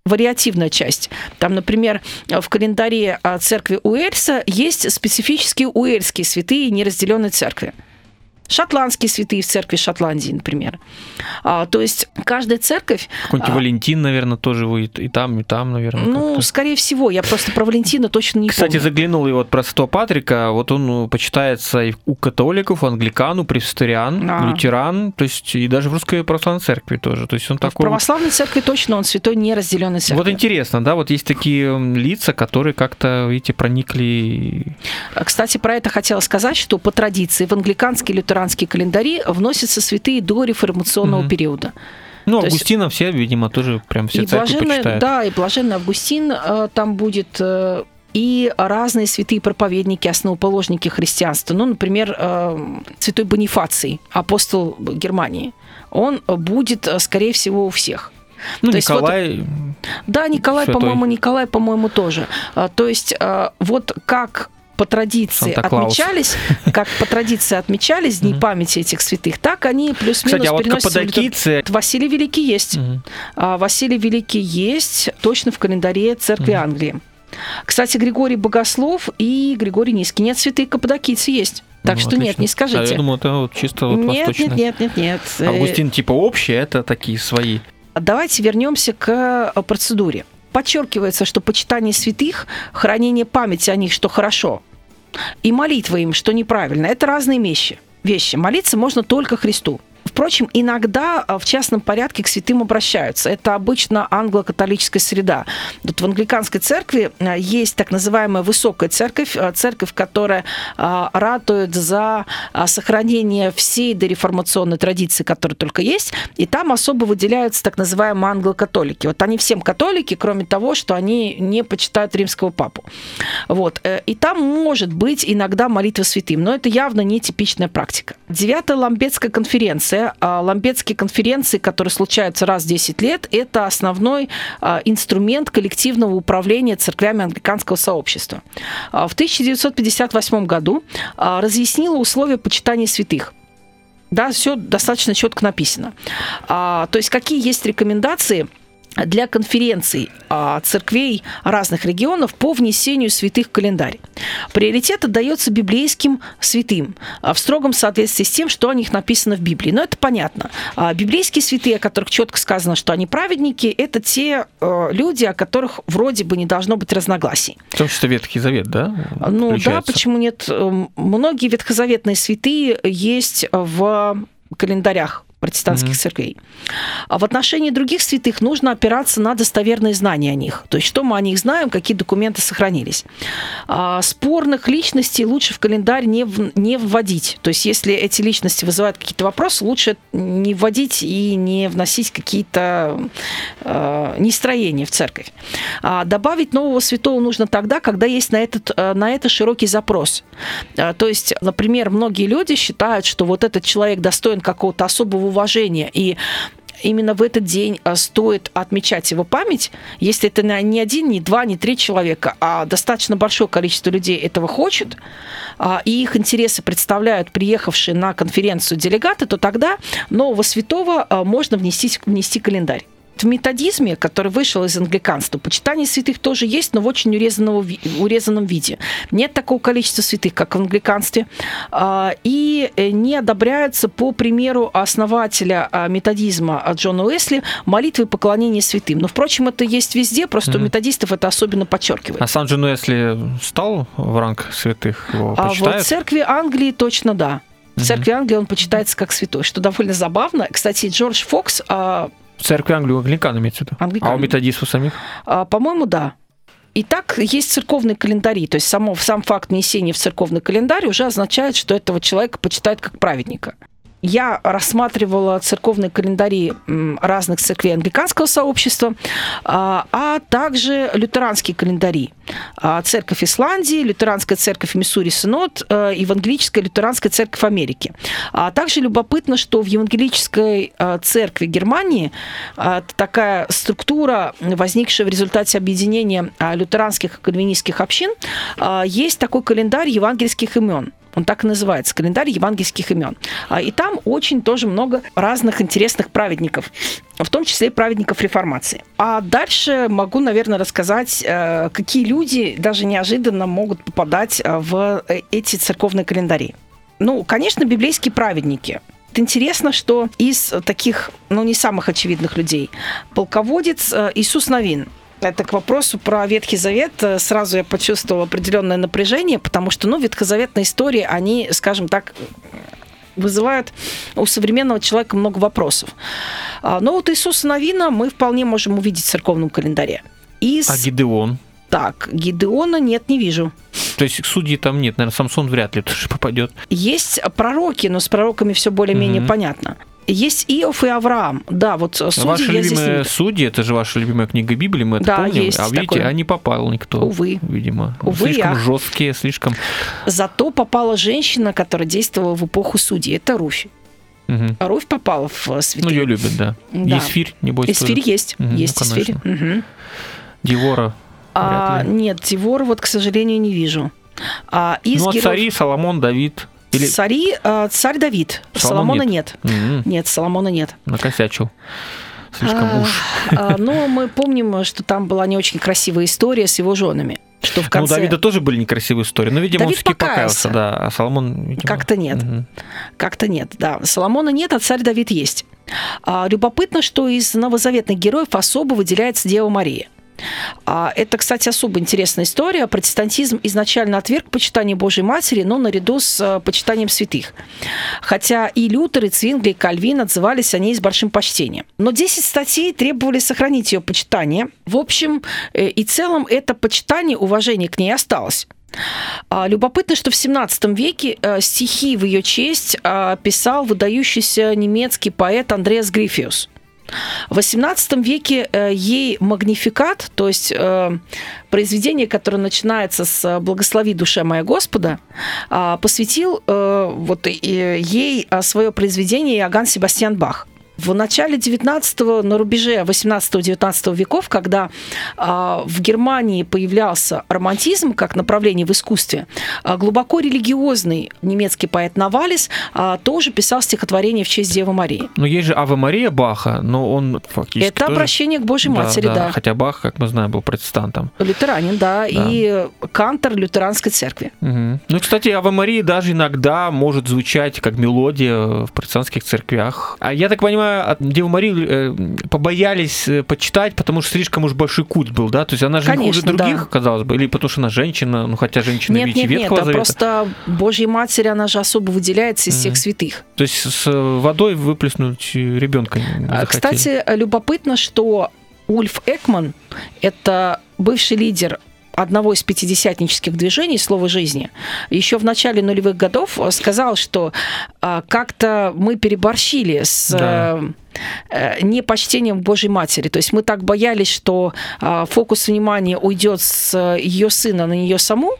вариативная часть. Там, например, в календаре церкви Уэльса есть специфические уэльские святые неразделенной церкви шотландские святые в церкви Шотландии, например. А, то есть каждая церковь... Какой-нибудь а, Валентин, наверное, тоже будет и там, и там, наверное. Ну, скорее всего, я просто про Валентина точно не Кстати, помню. заглянул и вот про Святого Патрика, вот он ну, почитается и у католиков, у англикан, у пресвитериан, А. лютеран, то есть и даже в русской православной церкви тоже. То есть он В такой вот- православной церкви точно он святой неразделенной церкви. Вот интересно, да, вот есть такие лица, которые как-то, видите, проникли... Кстати, про это хотела сказать, что по традиции в англиканские и лютеранские календари вносятся святые до реформационного Мгм. периода. Ну, То есть- Августина все, видимо, тоже прям все и блаженный, почитают. да, и блаженный Августин э, там будет. э, и разные святые проповедники, основоположники христианства. Ну, например, э, святой Бонифаций, апостол Германии. Он будет, э, скорее всего, у всех. Ну, То есть вот- Николай, Да, Николай, по-моему, Николай, по-моему, тоже. А, То есть вот как по традиции отмечались, как по традиции отмечались дни памяти этих святых, так они плюс-минус Кстати, а вот каппадокийцы... Василий Великий есть. А, Василий Великий есть точно в календаре Церкви Англии. Кстати, Григорий Богослов и Григорий Низкий. Нет, святые каппадокийцы есть. Так Ну, что нет, отлично. не А скажите. я думаю, это вот чисто вот нет, восточное. нет, нет, нет, нет. Э, Августин типа общий, это такие свои. Давайте вернемся к э, процедуре. Подчеркивается, что почитание святых, хранение памяти о них, что хорошо, и молитва им, что неправильно, это разные вещи. Вещи. Молиться можно только Христу. Впрочем, иногда а, в частном порядке к святым обращаются. Это обычно англо-католическая среда. Тут в англиканской церкви а, есть так называемая высокая церковь, а, церковь, которая ратует за сохранение всей дореформационной традиции, которая только есть, и там особо выделяются так называемые англо-католики. Вот они всем католики, кроме того, что они не почитают римского папу. Вот. Э, И там может быть иногда молитва святым, но это явно не типичная практика. Девятая Ламбетская конференция. А, Ламбетские конференции, которые случаются раз в 10 лет, это основной а, инструмент коллективного управления церквями англиканского сообщества. А, В 1958 году разъяснила условия почитания святых. Да, все достаточно четко написано. То есть какие есть рекомендации для конференций а, церквей разных регионов по внесению святых в календарь. Приоритет отдается библейским святым а, в строгом соответствии с тем, что о них написано в Библии. Но это понятно. А, Библейские святые, о которых четко сказано, что они праведники, это те э, люди, о которых вроде бы не должно быть разногласий. В том числе Ветхий Завет, да? Ну да, почему нет? Многие ветхозаветные святые есть в календарях протестантских Мгм. церквей. А в отношении других святых нужно опираться на достоверные знания о них. То есть, что мы о них знаем, какие документы сохранились. А спорных личностей лучше в календарь не, в- не вводить. То есть, если эти личности вызывают какие-то вопросы, лучше не вводить и не вносить какие-то э, нестроения в церковь. А добавить нового святого нужно тогда, когда есть на, этот, э, на это широкий запрос. А, То есть, например, многие люди считают, что вот этот человек достоин какого-то особого уважения, и именно в этот день а, стоит отмечать его память, если это не один, не два, не три человека, а достаточно большое количество людей этого хочет, а, и их интересы представляют приехавшие на конференцию делегаты, то тогда нового святого а, можно внести, внести в В методизме, который вышел из англиканства, почитание святых тоже есть, но в очень урезанного урезанном виде. Нет такого количества святых, как в англиканстве, а, и э, не одобряются, по примеру основателя а, методизма а, Джона Уэсли, молитвы и поклонение святым. Но, впрочем, это есть везде, просто у Мгм. методистов это особенно подчеркивает. А сам Джон Уэсли стал в ранг святых? Его А в церкви Англии точно да. В церкви Англии он почитается как святой, что довольно забавно. Кстати, Джордж Фокс, церкви Англии англикан имеется в виду. Англикан. А у методистов самих? А, По-моему, да. И так есть церковные календари, то есть само, сам факт внесения в церковный календарь уже означает, что этого человека почитают как праведника. Я рассматривала церковные календари разных церквей англиканского сообщества, а а также лютеранские календари. А, Церковь Исландии, лютеранская церковь Миссури Синод, э, евангелическая лютеранская церковь Америки. А также любопытно, что в евангелической э, церкви Германии это такая структура, возникшая в результате объединения лютеранских и кальвинистских общин, есть такой календарь евангельских имен. Он так и называется, календарь евангельских имен. А, И там очень тоже много разных интересных праведников, в том числе и праведников реформации. А дальше могу, наверное, рассказать, э, какие люди даже неожиданно могут попадать э, в э, эти церковные календари. Ну, конечно, библейские праведники. Интересно, что из таких, ну, не самых очевидных людей, полководец Иисус Новин. Это к вопросу про Ветхий Завет. Э, Сразу я почувствовала определенное напряжение, потому что, ну, ветхозаветные истории, они, скажем так, вызывают у современного человека много вопросов. А, Но вот Иисуса Новина мы вполне можем увидеть в церковном календаре. Из... А Гидеон? Так, Гидеона нет, не вижу. То есть судьи там нет, наверное, Самсон вряд ли тоже попадет. Есть пророки, но с пророками все более-менее Мгм. понятно. Есть Иов и Авраам. Да, вот судьи Ваши я здесь любимые вижу. судьи, это же ваша любимая книга Библии, мы это Да, помним. есть а видите, такое. а не попал никто. Увы. Видимо. Увы, слишком ах. жесткие, слишком. Зато попала женщина, которая действовала в эпоху судей. Это Руфь. А Руфь попала в э, Ну, святые. ее любят, да. Да. Есфирь, небось. Эсфирь тоже. есть. Мгм, есть ну, конечно. Мгм. Девора. А, нет, Дивор вот, к сожалению, не вижу. А, из Ну, а героев- цари, Соломон, Давид. Или... Цари, а, царь Давид. Соломон Соломона нет. Мгм, Нет, Соломона нет. Накосячил. Слишком А, уж. а, Но мы помним, что там была не очень красивая история с его женами. Что в Ну, конце у Давида тоже были некрасивые истории. Но, видимо, он Давид все-таки покаялся. покаялся, да. А Соломон, видимо... Как-то нет. Мгм. как-то нет. Да, Соломона нет, а царь Давид есть. А, любопытно, что из новозаветных героев особо выделяется Дева Мария. А, Это, кстати, особо интересная история. Протестантизм изначально отверг почитание Божьей Матери, но наряду с э, почитанием святых. Хотя и Лютер, и Цвингли, и Кальвин отзывались о ней с большим почтением. Но 10 статей требовали сохранить ее почитание. В общем э, и целом это почитание, уважение к ней осталось. А, Любопытно, что в 17 веке э, стихи в ее честь а, писал выдающийся немецкий поэт Андреас Грифиус. В XVIII веке э, ей магнификат, то есть э, произведение, которое начинается с «Благослови душа моя Господа», а, посвятил э, вот ей свое произведение Иоганн Себастьян Бах. В начале 19-го, на рубеже 18-19 веков, когда а, в Германии появлялся романтизм как направление в искусстве, а, глубоко религиозный немецкий поэт Навалис а, тоже писал стихотворение в честь Девы Марии. Ну, есть же Аве Мария Баха, но он фактически Это тоже- обращение к Божьей Матери, да. Хотя Бах, как мы знаем, был протестантом. Лютеранин, да, и кантор лютеранской церкви. Мгм. Ну, кстати, Ава Мария даже иногда может звучать как мелодия в протестантских церквях. А я так понимаю, Деву Марию э, побоялись э, почитать, потому что слишком уж большой культ был, да? То есть она же не хуже Конечно, да. других, казалось бы, или потому что она женщина, ну хотя женщина Нет, ведь нет, нет, Ветхого а Завета. просто Божья Матерь, она же особо выделяется из всех Мгм. святых. То есть с водой выплеснуть ребенка. А, Кстати, любопытно, что Ульф Экман – это бывший лидер одного из пятидесятнических движений «Слово жизни», еще в начале нулевых годов сказал, что а, как-то мы переборщили с Да. э, э, непочтением Божьей Матери. То есть мы так боялись, что а, фокус внимания уйдет с ее сына на нее саму,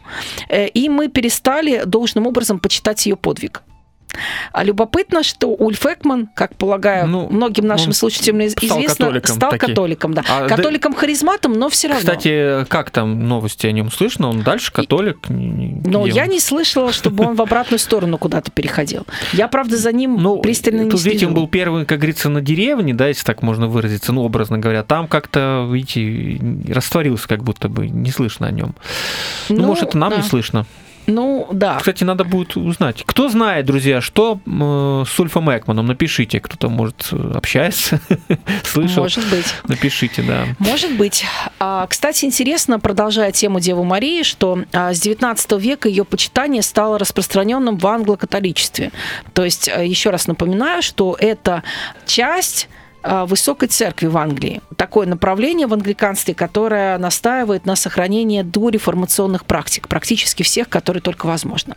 э, и мы перестали должным образом почитать ее подвиг. А любопытно, что Ульф Экман, как полагаю, Ну, многим нашим слушателям из- стал известно, католиком стал таки. католиком, да. А, Католиком-харизматом, но все равно. Кстати, как там новости о нем слышно? Он дальше католик? Не- но я не слышала, чтобы он в обратную сторону куда-то переходил. Я, правда, за ним Ну, пристально не тут, видите, он был первый, как говорится, на деревне, да, если так можно выразиться, ну, образно говоря. Там как-то, видите, растворился как будто бы, не слышно о нем. Ну, Ну, может, это нам да. не слышно. Ну, да. Кстати, надо будет узнать. Кто знает, друзья, что э, с Ульфом Экманом? Напишите, кто-то, может, э, общается, [LAUGHS] слышал. Может быть. Напишите, да. Может быть. А, Кстати, интересно, продолжая тему Девы Марии, что а, с 19 века ее почитание стало распространенным в англо-католичестве. То есть, а, еще раз напоминаю, что это часть высокой церкви в Англии. Такое направление в англиканстве, которое настаивает на сохранении дореформационных практик, практически всех, которые только возможно.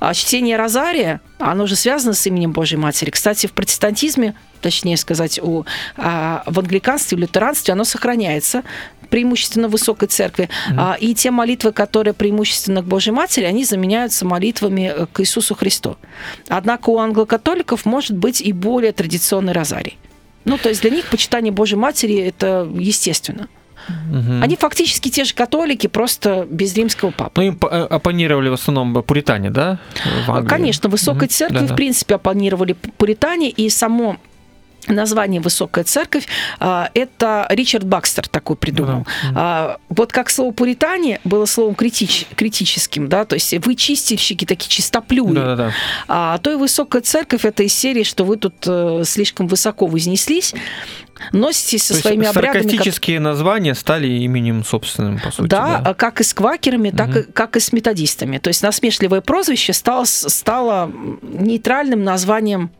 А чтение Розария, оно же связано с именем Божьей Матери. Кстати, в протестантизме, точнее сказать, у, а, в англиканстве, в лютеранстве оно сохраняется, преимущественно в высокой церкви. А, и те молитвы, которые преимущественно к Божьей Матери, они заменяются молитвами э, к Иисусу Христу. Однако у англокатоликов может быть и более традиционный розарий. Ну, то есть для них почитание Божьей Матери это естественно. Мгм. Они фактически те же католики, просто без римского папы. Ну, им э, оппонировали в основном пуритане, да? Англии? Конечно, высокой Мгм. церкви, Да-да. в принципе, оппонировали пуритане, и само название «Высокая церковь» а, это Ричард Бакстер такой придумал. Да. А, Вот как слово «пуритане» было словом критич- критическим, да, то есть вы чистильщики, такие чистоплюи, Да-да-да. а то и «Высокая церковь» это из серии, что вы тут э, слишком высоко вознеслись, носитесь со То есть своими обрядами, как- саркастические названия стали именем собственным, по сути. да, а как и с квакерами, так и, как и с методистами. То есть насмешливое прозвище стало, стало нейтральным названием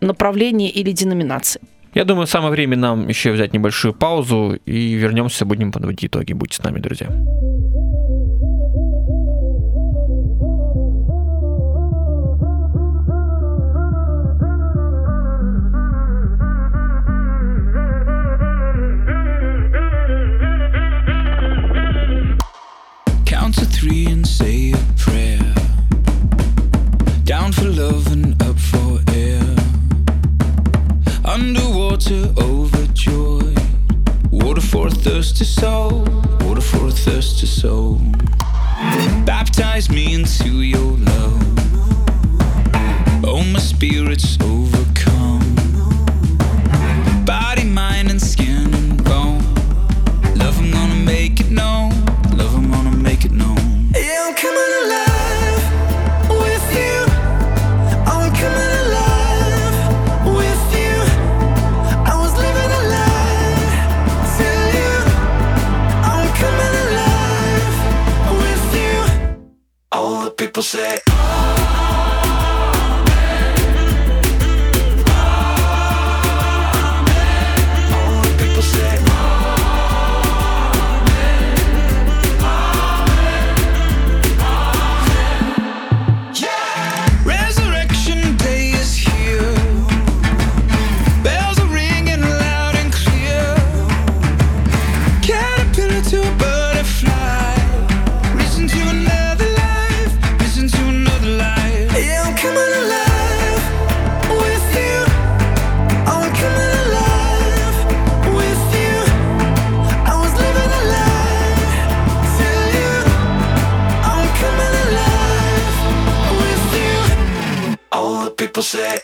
направления или деноминации. Я думаю, самое время нам еще взять небольшую паузу и вернемся, будем подводить итоги. Будьте с нами, друзья. water overjoyed. Water for a thirsty soul, water for a thirsty soul. Baptize me into your love. Oh, my spirit's overcome. Body, mind, and skin and bone. Love, I'm gonna make it known. People say. All José.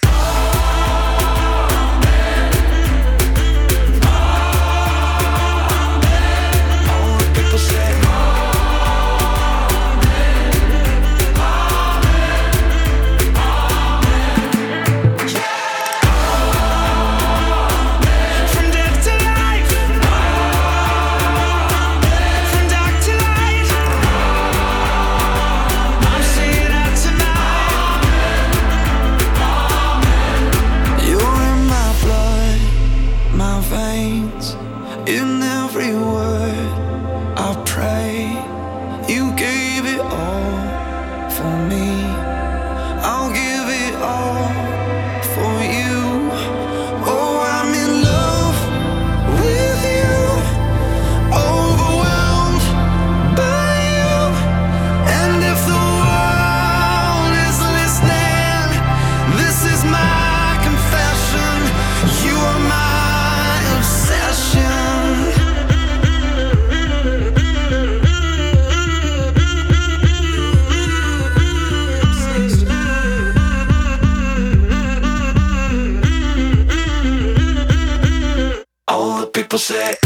José.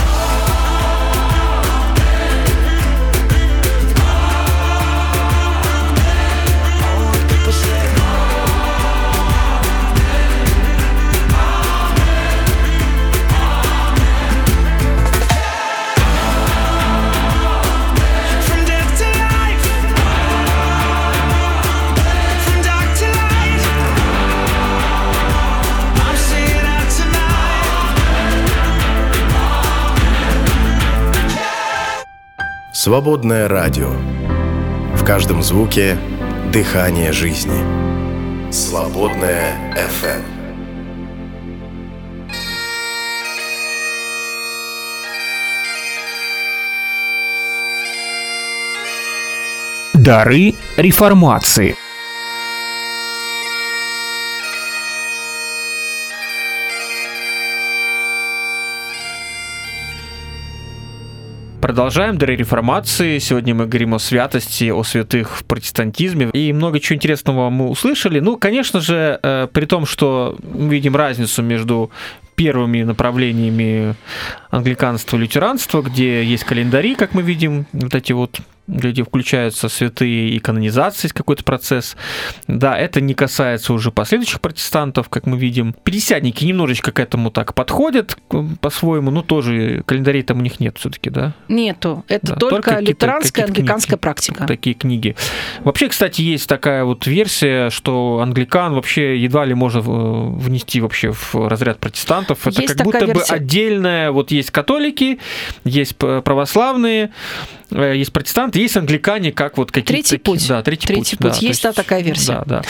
Свободное радио. В каждом звуке дыхание жизни. Свободное FM. Дары реформации. Продолжаем дары реформации. Сегодня мы говорим о святости, о святых в протестантизме. И много чего интересного мы услышали. Ну, конечно же, э, при том, что мы видим разницу между первыми направлениями англиканства и лютеранства, где есть календари, как мы видим, вот эти вот где включаются святые и канонизации, есть какой-то процесс. Да, это не касается уже последующих протестантов, как мы видим. Пятидесятники немножечко к этому так подходят к- по-своему, но тоже календарей там у них нет все-таки, да? Нету. Это Да, только, только лютеранская, англиканская книги. практика. Такие книги. Вообще, кстати, есть такая вот версия, что англикан вообще едва ли можно э, внести вообще в разряд протестантов. Это Есть как будто такая бы версия. отдельная, вот есть католики, есть православные, э, есть протестанты, есть англикане как вот какие-то... Третий такие- путь. Да, третий, Третий путь. путь. да, Есть, да, такая версия. Да, да.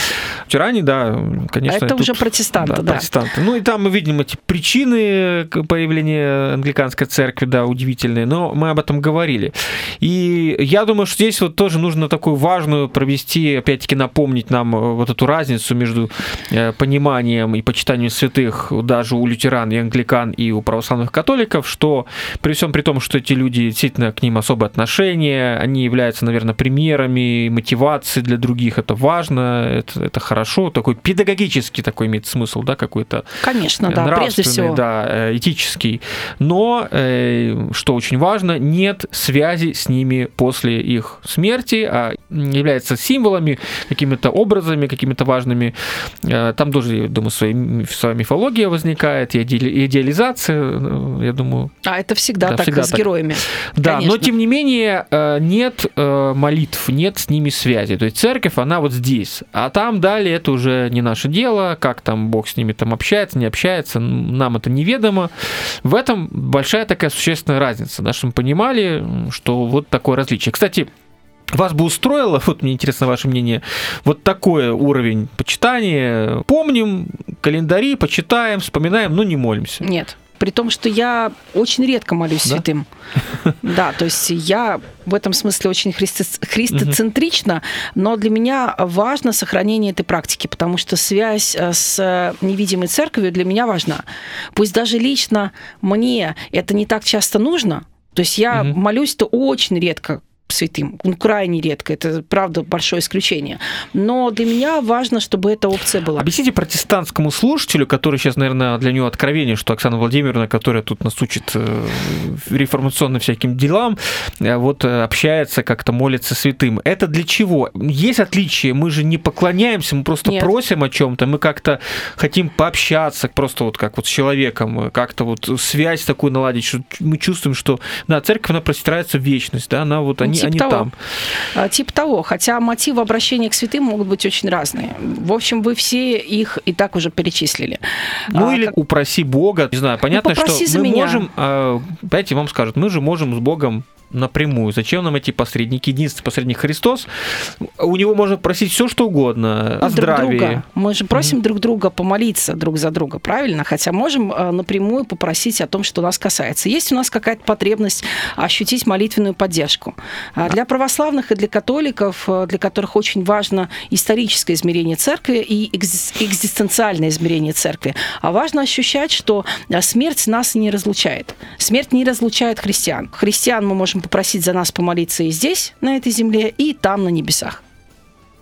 Тиране, да, конечно. Это тут- уже протестанты, да. протестанты. Ну и там мы видим эти причины появления англиканской церкви, да, удивительные, но мы об этом говорили. И я думаю, что здесь вот тоже нужно такую важную провести, опять-таки напомнить нам э, вот эту разницу между э, пониманием и почитанием святых даже у лютеран и англикан и у православных католиков, что при всем при том, что эти люди действительно к ним особое отношение, они являются, наверное, примерами мотивации для других, это важно, это, это хорошо, такой педагогический такой имеет смысл, да, какой-то Конечно, э, да, прежде всего. да, э, этический. Но, э, что очень важно, нет связи с ними после их смерти, а являются символами, какими-то образами, какими-то важными. Там тоже, я думаю, своя, своя мифология возникает, и идеализация, я думаю, А это всегда Да, так всегда с так. героями. да, Конечно. но тем не менее э, нет э, молитв, нет с ними связи. То есть церковь, она вот здесь. А там далее это уже не наше дело, как там Бог с ними там общается, не общается, нам это неведомо. В этом большая такая существенная разница, да, чтобы мы понимали, что вот такое различие. Кстати, вас бы устроило, [LAUGHS] вот мне интересно ваше мнение, вот такой уровень почитания. Помним календари, почитаем, вспоминаем, но не молимся. Нет. При том, что я очень редко молюсь Да? святым. [LAUGHS] Да, то есть я в этом смысле очень христо- христоцентрична, но для меня важно сохранение этой практики, потому что связь э, с невидимой церковью для меня важна. Пусть даже лично мне это не так часто нужно, то есть я молюсь-то очень редко святым, ну, крайне редко, это правда большое исключение. Но для меня важно, чтобы эта опция была. Объясните протестантскому слушателю, который сейчас, наверное, для него откровение, что Оксана Владимировна, которая тут нас учит э, реформационным всяким делам, э, вот э, общается, как-то молится святым. Это для чего? Есть отличие, мы же не поклоняемся, мы просто Нет. просим о чем-то, мы как-то хотим пообщаться, просто вот как вот с человеком, как-то вот связь такую наладить, что мы чувствуем, что, да, церковь, она простирается в вечность, да, она вот, они, Типа они того. там. А, Типа того, хотя мотивы обращения к святым могут быть очень разные. В общем, вы все их и так уже перечислили. Ну А, или как- упроси Бога, не знаю, понятно, что попроси за мы меня. можем, а, понимаете, вам скажут, мы же можем с Богом напрямую. Зачем нам эти посредники? Единственный посредник Христос. У него можно просить все, что угодно. О друг здравии. друга. Мы же просим друг друга помолиться друг за друга, правильно? Хотя можем э, напрямую попросить о том, что нас касается. Есть у нас какая-то потребность ощутить молитвенную поддержку. А Для православных и для католиков, э, для которых очень важно историческое измерение церкви и экзис- экзистенциальное измерение церкви, а важно ощущать, что э, смерть нас не разлучает. Смерть не разлучает христиан. Христиан мы можем попросить за нас помолиться и здесь, на этой земле, и там, на небесах.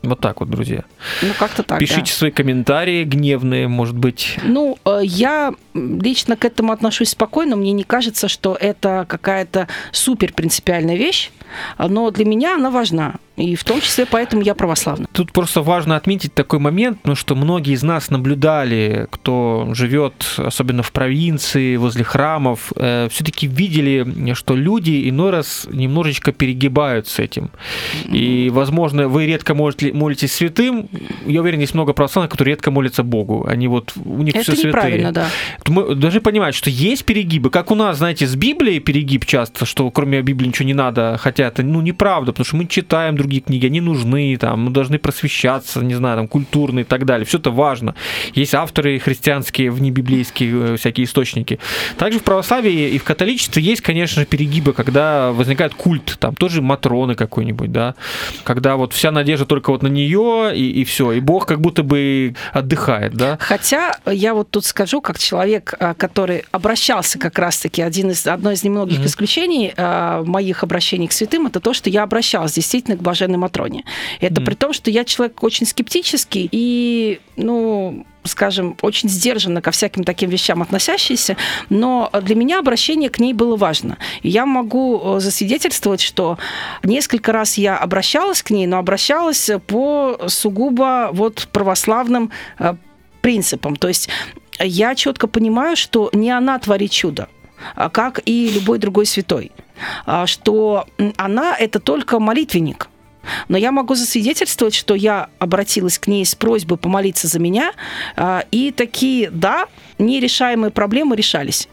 Вот так вот, друзья. Ну, как-то так, да. Пишите свои комментарии гневные, может быть. Ну, э, я лично к этому отношусь спокойно. Мне не кажется, что это какая-то супер принципиальная вещь, но для меня она важна. И в том числе поэтому я православна. Тут просто важно отметить такой момент, ну, что многие из нас наблюдали, кто живет, особенно в провинции, возле храмов, все-таки видели, что люди иной раз немножечко перегибают с этим. И, возможно, вы редко можете, молитесь святым. Я уверен, есть много православных, которые редко молятся Богу. Они вот, у них все Это неправильно, святые. да. Мы должны понимать, что есть перегибы. Как у нас, знаете, с Библией перегиб часто, что кроме Библии ничего не надо, хотя это, ну, неправда, потому что мы читаем другие книги, они нужны, там, мы должны просвещаться, не знаю, там, культурные и так далее. Все это важно. Есть авторы христианские, внебиблейские э, всякие источники. Также в православии и в католичестве есть, конечно перегибы, когда возникает культ, там, тоже Матроны какой-нибудь, да, когда вот вся надежда только вот на нее, и, и все, и Бог как будто бы отдыхает, да. Хотя я вот тут скажу, как человек, а, который обращался как раз-таки, один из, одно из немногих Мгм. исключений а, моих обращений к святым, это то, что я обращалась действительно к блаженной Матроне. Это Мгм. при том, что я человек очень скептический и, ну, скажем, очень сдержанно ко всяким таким вещам относящийся, но для меня обращение к ней было важно. И я могу э, засвидетельствовать, что несколько раз я обращалась к ней, но обращалась по сугубо вот православным э, принципам. То есть я четко понимаю, что не она творит чудо, а как и любой другой святой, а что она это только молитвенник. Но я могу засвидетельствовать, что я обратилась к ней с просьбой помолиться за меня, а, и такие, да, нерешаемые проблемы решались.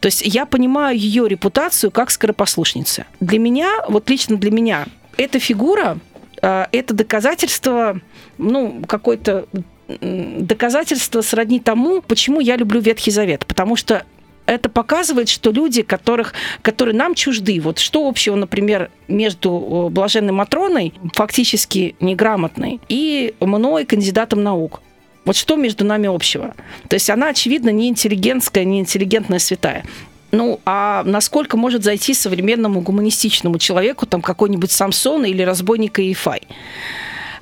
То есть я понимаю ее репутацию как скоропослушницы. Для меня, вот лично для меня, эта фигура это доказательство, ну, какой-то доказательство сродни тому, почему я люблю Ветхий Завет. Потому что это показывает, что люди, которых, которые нам чужды, вот что общего, например, между блаженной Матроной, фактически неграмотной, и мной, кандидатом наук. Вот что между нами общего? То есть она, очевидно, не интеллигентская, не интеллигентная святая. Ну, а насколько может зайти современному гуманистичному человеку там какой-нибудь Самсон или разбойник Иефай?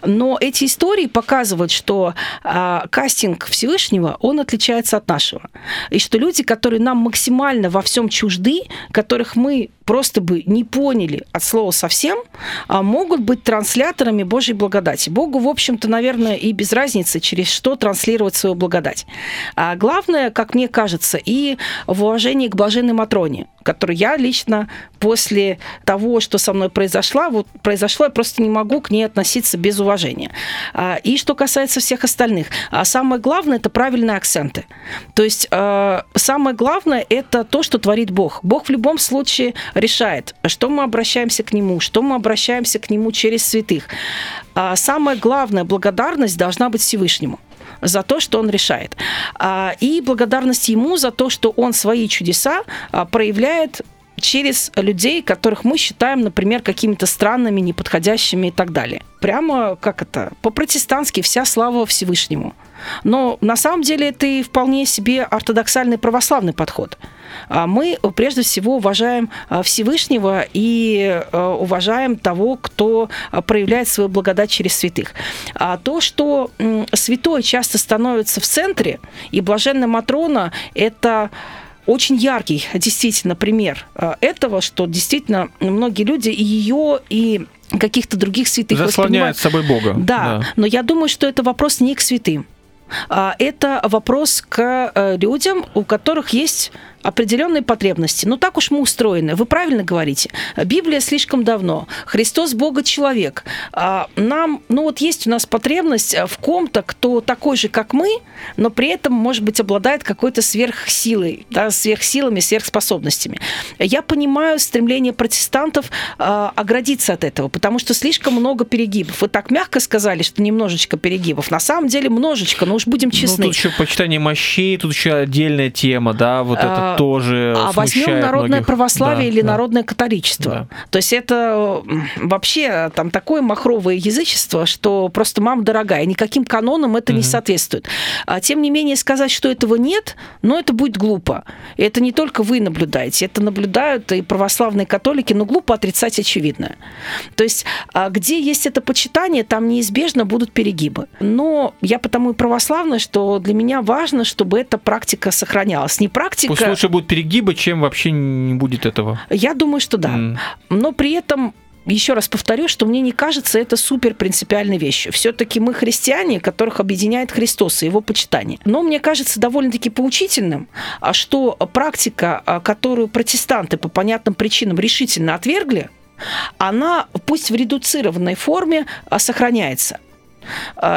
Но эти истории показывают, что а, кастинг Всевышнего, он отличается от нашего. И что люди, которые нам максимально во всем чужды, которых мы просто бы не поняли от слова совсем, а, могут быть трансляторами Божьей благодати. Богу, в общем-то, наверное, и без разницы, через что транслировать свою благодать. А главное, как мне кажется, и в уважении к блаженной Матроне, которую я лично после того, что со мной произошло, вот произошло, я просто не могу к ней относиться без уважения. А, И что касается всех остальных, а самое главное это правильные акценты. То есть э, самое главное это то, что творит Бог. Бог в любом случае решает, что мы обращаемся к Нему, что мы обращаемся к Нему через святых. А Самая главная благодарность должна быть Всевышнему за то, что он решает. А, И благодарность ему за то, что он свои чудеса а, проявляет через людей, которых мы считаем, например, какими-то странными, неподходящими и так далее. Прямо, как это, по-протестантски вся слава Всевышнему. Но на самом деле это и вполне себе ортодоксальный православный подход. А Мы прежде всего уважаем а, Всевышнего и а, уважаем того, кто проявляет свою благодать через святых. А то, что святой часто становится в центре, и блаженная Матрона – это очень яркий, действительно, пример а, этого, что действительно многие люди и ее, и каких-то других святых Заслоняет собой Бога. да, но я думаю, что это вопрос не к святым. А, Это вопрос к э, людям, у которых есть определенные потребности. Ну, так уж мы устроены. Вы правильно говорите. Библия слишком давно. Христос Бога человек. А Нам, ну вот есть у нас потребность э, в ком-то, кто такой же, как мы, но при этом, может быть, обладает какой-то сверхсилой, да, сверхсилами, сверхспособностями. Я понимаю стремление протестантов э, оградиться от этого, потому что слишком много перегибов. Вы так мягко сказали, что немножечко перегибов. На самом деле множечко, но уж будем Ну, честны. тут еще почитание мощей, тут еще отдельная тема, да, вот это А, тоже А возьмем народное многих. православие Да, или да. народное католичество. То есть это вообще там такое махровое язычество, что просто мама дорогая, никаким канонам это не соответствует. А, тем не менее сказать, что этого нет, но это будет глупо. И это не только вы наблюдаете, это наблюдают и православные католики, но глупо отрицать очевидное. То есть а, где есть это почитание, там неизбежно будут перегибы. Но я потому и православная, что для меня важно, чтобы эта практика сохранялась. Не практика... Лучше будут перегибы, чем вообще не будет этого. Я думаю, что да. М. Но при этом еще раз повторю, что мне не кажется это супер принципиальной вещью. Все-таки мы христиане, которых объединяет Христос и его почитание. Но мне кажется довольно-таки поучительным, а что практика, а, которую протестанты по понятным причинам решительно отвергли, она пусть в редуцированной форме а, сохраняется.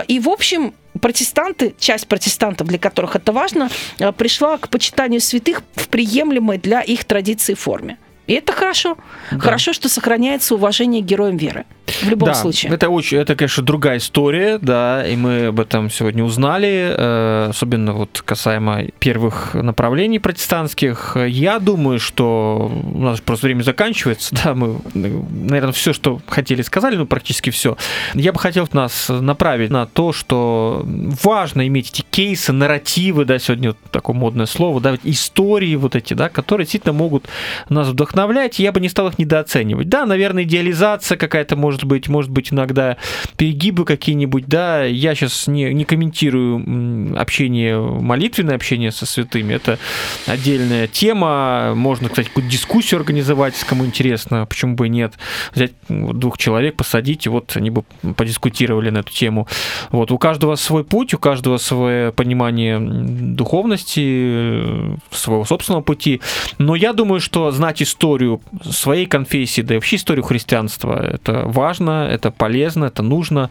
И, в общем, протестанты, часть протестантов, для которых это важно, а, пришла к почитанию святых в приемлемой для их традиции форме. И это хорошо. Да. Хорошо, что сохраняется уважение героям веры. В любом да, случае. Это очень, это, конечно, другая история, да, и мы об этом сегодня узнали, э, особенно вот касаемо первых направлений протестантских. Я думаю, что у нас просто время заканчивается, [LAUGHS] да, мы, наверное, все, что хотели, сказали, ну, практически все. Я бы хотел нас направить на то, что важно иметь эти кейсы, нарративы, да, сегодня вот такое модное слово, да, истории вот эти, да, которые действительно могут нас вдохновлять, я бы не стал их недооценивать. Да, наверное, идеализация какая-то может быть, может быть, иногда перегибы какие-нибудь, да, я сейчас не, не комментирую общение, молитвенное общение со святыми, это отдельная тема, можно, кстати, какую-то дискуссию организовать, кому интересно, почему бы и нет, взять двух человек, посадить, и вот они бы подискутировали на эту тему. Вот, у каждого свой путь, у каждого свое понимание духовности, своего собственного пути, но я думаю, что знать историю историю своей конфессии, да и вообще историю христианства. Это важно, это полезно, это нужно.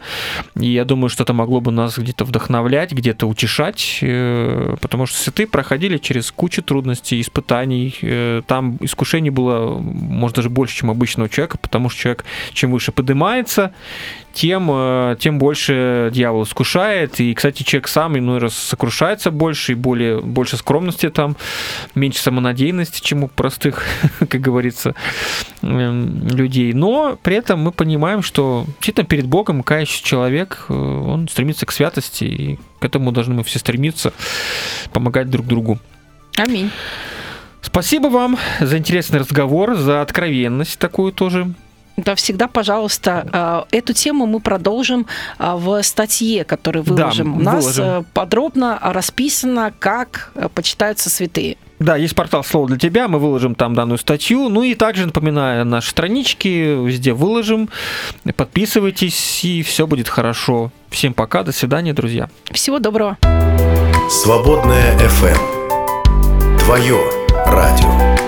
И я думаю, что это могло бы нас где-то вдохновлять, где-то утешать, э, потому что святые проходили через кучу трудностей, испытаний. Э, Там искушений было, может, даже больше, чем обычного человека, потому что человек, чем выше поднимается, тем, э, тем больше дьявол искушает. И, кстати, человек сам иной раз сокрушается больше, и более, больше скромности там, меньше самонадеянности, чем у простых, [LAUGHS] как говорится, эм, людей. Но при этом мы понимаем, что действительно перед Богом кающий человек, э, он стремится к святости, и к этому должны мы все стремиться, помогать друг другу. Аминь. Спасибо вам за интересный разговор, за откровенность такую тоже. Да, всегда, пожалуйста, э, эту тему мы продолжим э, в статье, которую Да, выложим. У нас выложим. э, подробно расписано, как э, почитаются святые. Да, есть портал «Слово для тебя», мы выложим там данную статью. Ну и также, напоминаю, наши странички везде выложим. Подписывайтесь, и все будет хорошо. Всем пока, до свидания, друзья. Всего доброго. Свободная FM. Твое радио.